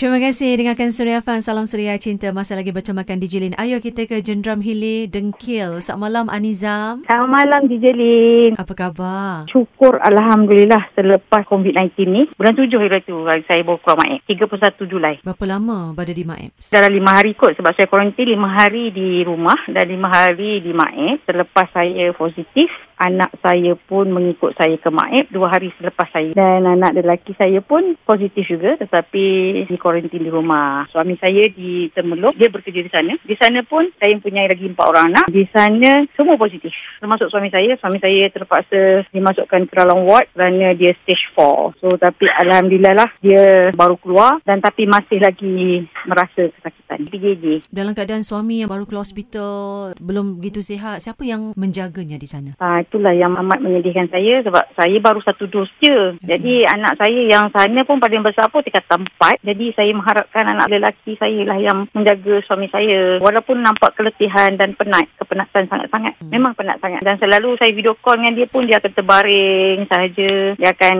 Terima kasih dengarkan Suria Fan. Salam Suria Cinta. Masa lagi bertemakan DJ Lin. Ayo kita ke Jendram Hilir Dengkil. Selamat malam Anizam. Selamat malam DJ Lin. Apa khabar? Syukur Alhamdulillah selepas COVID-19 ni. Bulan tujuh hari tu saya bawa keluar Maib. 31 Julai. Berapa lama berada di Maib? Dalam lima hari kot sebab saya kuarantin lima hari di rumah dan lima hari di Maib. Selepas saya positif, anak saya pun mengikut saya ke Maib dua hari selepas saya. Dan anak lelaki saya pun positif juga tetapi di kuarantin di rumah. Suami saya di Temeluk, dia bekerja di sana. Di sana pun saya mempunyai lagi empat orang anak. Di sana semua positif. Termasuk suami saya. Suami saya terpaksa dimasukkan ke dalam ward kerana dia stage 4. So tapi Alhamdulillah lah dia baru keluar dan tapi masih lagi merasa kesakitan. PJJ. Dalam keadaan suami yang baru keluar hospital, belum begitu sihat, siapa yang menjaganya di sana? Ha, itulah yang amat menyedihkan saya sebab saya baru satu dos je. Hmm. Jadi anak saya yang sana pun paling besar pun tingkat tempat. Jadi saya mengharapkan anak lelaki saya lah yang menjaga suami saya. Walaupun nampak keletihan dan penat, kepenatan sangat-sangat. Hmm. Memang penat sangat. Dan selalu saya video call dengan dia pun dia akan terbaring sahaja. Dia akan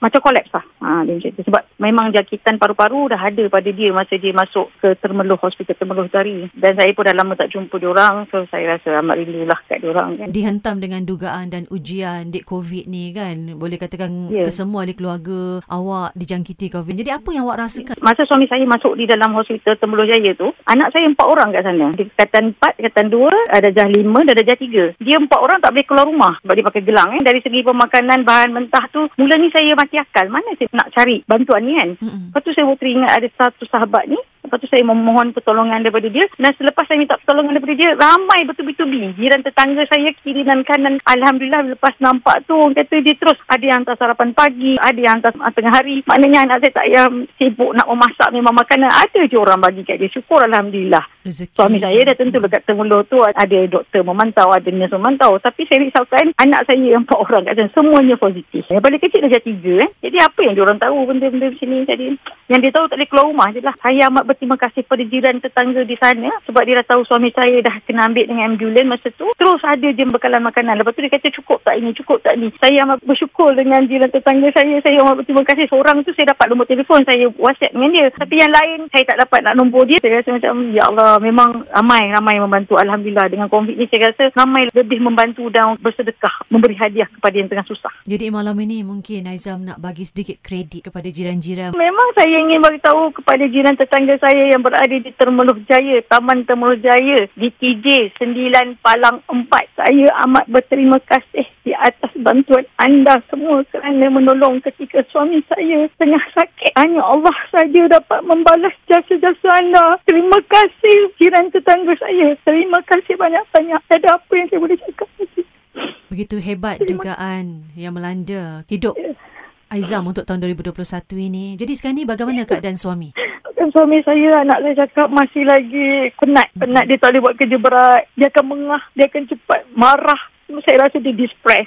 macam kolaps lah. Ha, dia macam tu. Sebab memang jangkitan paru-paru dah ada pada dia masa dia masuk ke Termeluh, hospital Termeluh tadi. Dan saya pun dah lama tak jumpa dia orang. So saya rasa amat rindulah kat dia orang. Kan. Dihentam dengan dugaan dan ujian dek COVID ni kan. Boleh katakan yeah. kesemua di keluarga awak dijangkiti COVID. Jadi apa yang awak rasakan? Masa suami saya masuk di dalam hospital Temeloh Jaya tu, anak saya empat orang kat sana. Di katan empat, katan dua, ada jah lima, dan ada jah tiga. Dia empat orang tak boleh keluar rumah sebab dia pakai gelang. Eh. Dari segi pemakanan, bahan mentah tu, mula ni saya mati akal. Mana saya nak cari bantuan ni kan? Mm-hmm. Lepas tu saya teringat ada satu sahabat ni, Lepas tu saya memohon pertolongan daripada dia. Dan selepas saya minta pertolongan daripada dia, ramai betul-betul Jiran tetangga saya kiri dan kanan. Alhamdulillah lepas nampak tu, orang kata dia terus ada yang hantar sarapan pagi, ada yang hantar tengah hari. Maknanya anak saya tak payah sibuk nak memasak memang makanan. Ada je orang bagi kat dia. Syukur Alhamdulillah. Rezeki. Suami saya dah tentu dekat Temulo tu ada doktor memantau, ada nurse memantau. Tapi saya risaukan anak saya yang empat orang kat sana. Semuanya positif. Yang paling kecil dah tiga. Eh. Jadi apa yang orang tahu benda-benda macam ni tadi. Yang dia tahu tak boleh keluar rumah je lah. Saya amat berterima kasih pada jiran tetangga di sana. Sebab dia dah tahu suami saya dah kena ambil dengan ambulans masa tu. Terus ada je bekalan makanan. Lepas tu dia kata cukup tak ini, cukup tak ni. Saya amat bersyukur dengan jiran tetangga saya. Saya amat berterima kasih. Seorang tu saya dapat nombor telefon. Saya whatsapp dengan dia. Tapi yang lain saya tak dapat nak nombor dia. Saya rasa macam ya Allah memang ramai-ramai membantu. Alhamdulillah dengan COVID ni saya rasa ramai lebih membantu dan bersedekah. Memberi hadiah kepada yang tengah susah. Jadi malam ini mungkin Aizam nak bagi sedikit kredit kepada jiran-jiran. Memang saya ingin bagi tahu kepada jiran tetangga saya yang berada di Termeluh Jaya, Taman Termeluh Jaya di TJ 9 Palang 4. Saya amat berterima kasih di atas bantuan anda semua kerana menolong ketika suami saya tengah sakit. Hanya Allah saja dapat membalas jasa-jasa anda. Terima kasih jiran tetangga saya. Terima kasih banyak-banyak. Ada apa yang saya boleh cakap lagi? Begitu hebat dugaan yang melanda hidup ya. Aizam untuk tahun 2021 ini. Jadi sekarang ni bagaimana keadaan suami? Suami saya, anak saya cakap masih lagi penat. Penat dia tak boleh buat kerja berat. Dia akan mengah, dia akan cepat marah. Saya rasa dia distress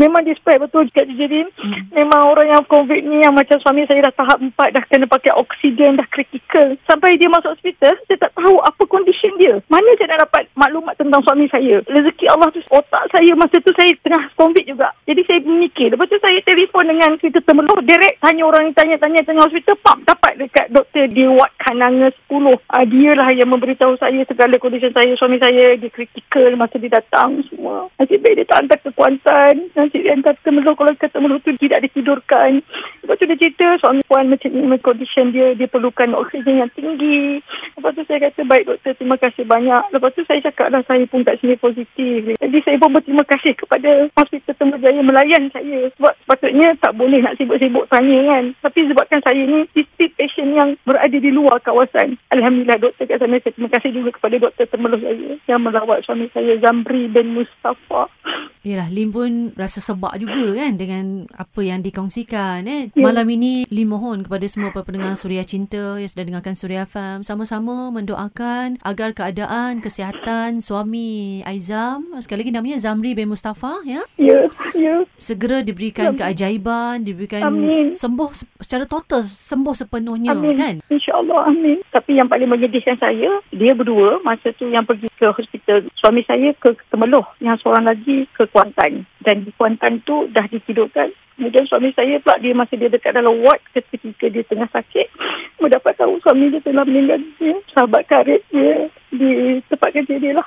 memang display betul Kak Jirin. Hmm. Memang orang yang COVID ni yang macam suami saya dah tahap empat dah kena pakai oksigen dah kritikal. Sampai dia masuk hospital, saya tak tahu apa condition dia. Mana saya nak dapat maklumat tentang suami saya. Rezeki Allah tu otak saya masa tu saya tengah COVID juga. Jadi saya mikir. Lepas tu saya telefon dengan kita temeluh. Direct tanya orang tanya-tanya tengah hospital. Pam, dapat dekat doktor di ward kananga 10. Uh, dia lah yang memberitahu saya segala condition saya. Suami saya dia kritikal masa dia datang semua. Nasib baik dia tak hantar ke Kuantan nasib yang kata meluk kalau kata meluk tu tidak ditidurkan. Lepas tu dia cerita suami puan macam ni condition dia dia perlukan oksigen yang tinggi. Lepas tu saya kata baik doktor terima kasih banyak. Lepas tu saya cakap lah saya pun kat sini positif. Jadi saya pun berterima kasih kepada Hospital Temerjaya melayan saya. Sebab sepatutnya tak boleh nak sibuk-sibuk tanya kan. Tapi sebabkan saya ni district patient yang berada di luar kawasan. Alhamdulillah doktor kat sana saya terima kasih juga kepada doktor Temerjaya yang melawat suami saya Zamri bin Mustafa. Yalah, Lim pun rasa sebab juga kan dengan apa yang dikongsikan. Eh. Yeah. Malam ini, Lim mohon kepada semua pendengar Suria Cinta yang sedang dengarkan Suria FM sama-sama mendoakan agar keadaan, kesihatan suami Aizam, sekali lagi namanya Zamri bin Mustafa, ya? Ya, yeah. Ya. Segera diberikan Amin. keajaiban, diberikan Amin. sembuh secara total, sembuh sepenuhnya, Amin. kan? InsyaAllah, Amin. Tapi yang paling menyedihkan saya, dia berdua masa tu yang pergi ke hospital. Suami saya ke Temeloh, yang seorang lagi ke Kuantan. Dan di Kuantan tu dah ditidurkan Kemudian suami saya pula dia masih dia dekat dalam ward ketika dia tengah sakit. Mendapat tahu suami dia telah meninggal dunia. Sahabat karib dia di tempat kerja dia lah.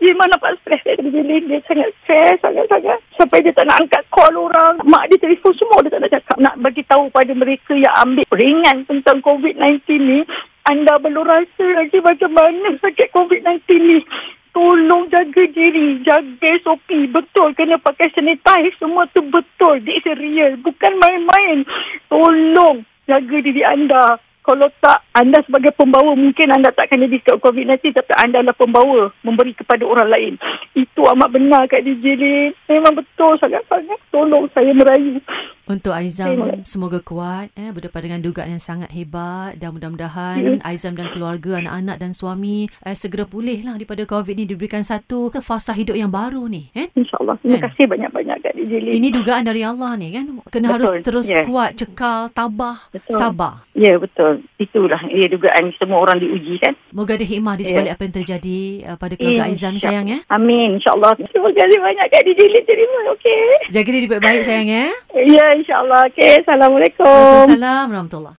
Dia memang nampak stres dia. Dia sangat stres, sangat-sangat. Sampai dia tak nak angkat call orang. Mak dia telefon semua dia tak nak cakap. Nak bagi tahu pada mereka yang ambil ringan tentang COVID-19 ni. Anda belum rasa lagi macam mana sakit COVID-19 ni. Tolong jaga diri, jaga SOP. Betul, kena pakai sanitize. Semua tu betul. This is real. Bukan main-main. Tolong jaga diri anda. Kalau tak, anda sebagai pembawa mungkin anda tak kena diskap COVID-19 tapi anda adalah pembawa memberi kepada orang lain. Itu amat benar Kak DJ ni. Memang betul sangat-sangat. Tolong saya merayu. Untuk Aizam, semoga kuat eh, berdepan dengan dugaan yang sangat hebat dan mudah-mudahan Aizam dan keluarga, anak-anak dan suami eh, segera pulih lah daripada COVID ni diberikan satu fasa hidup yang baru ni. Eh? InsyaAllah. Terima Kan? kasih banyak-banyak Kak DJ Lin. Ini dugaan dari Allah ni kan. Kena Betul, harus terus yes. kuat, cekal, tabah, Betul. sabar. Ya, betul. Itulah ya, dugaan semua orang diuji kan. Moga ada hikmah di Ya. sebalik apa yang terjadi uh, pada keluarga Aizam ni sayang ya. Amin. InsyaAllah. Terima kasih banyak Kak DJ Lin. Terima. Okey. Jaga diri baik-baik sayang ya. Ya, insyaAllah. Okey. Assalamualaikum. Waalaikumsalam warahmatullahi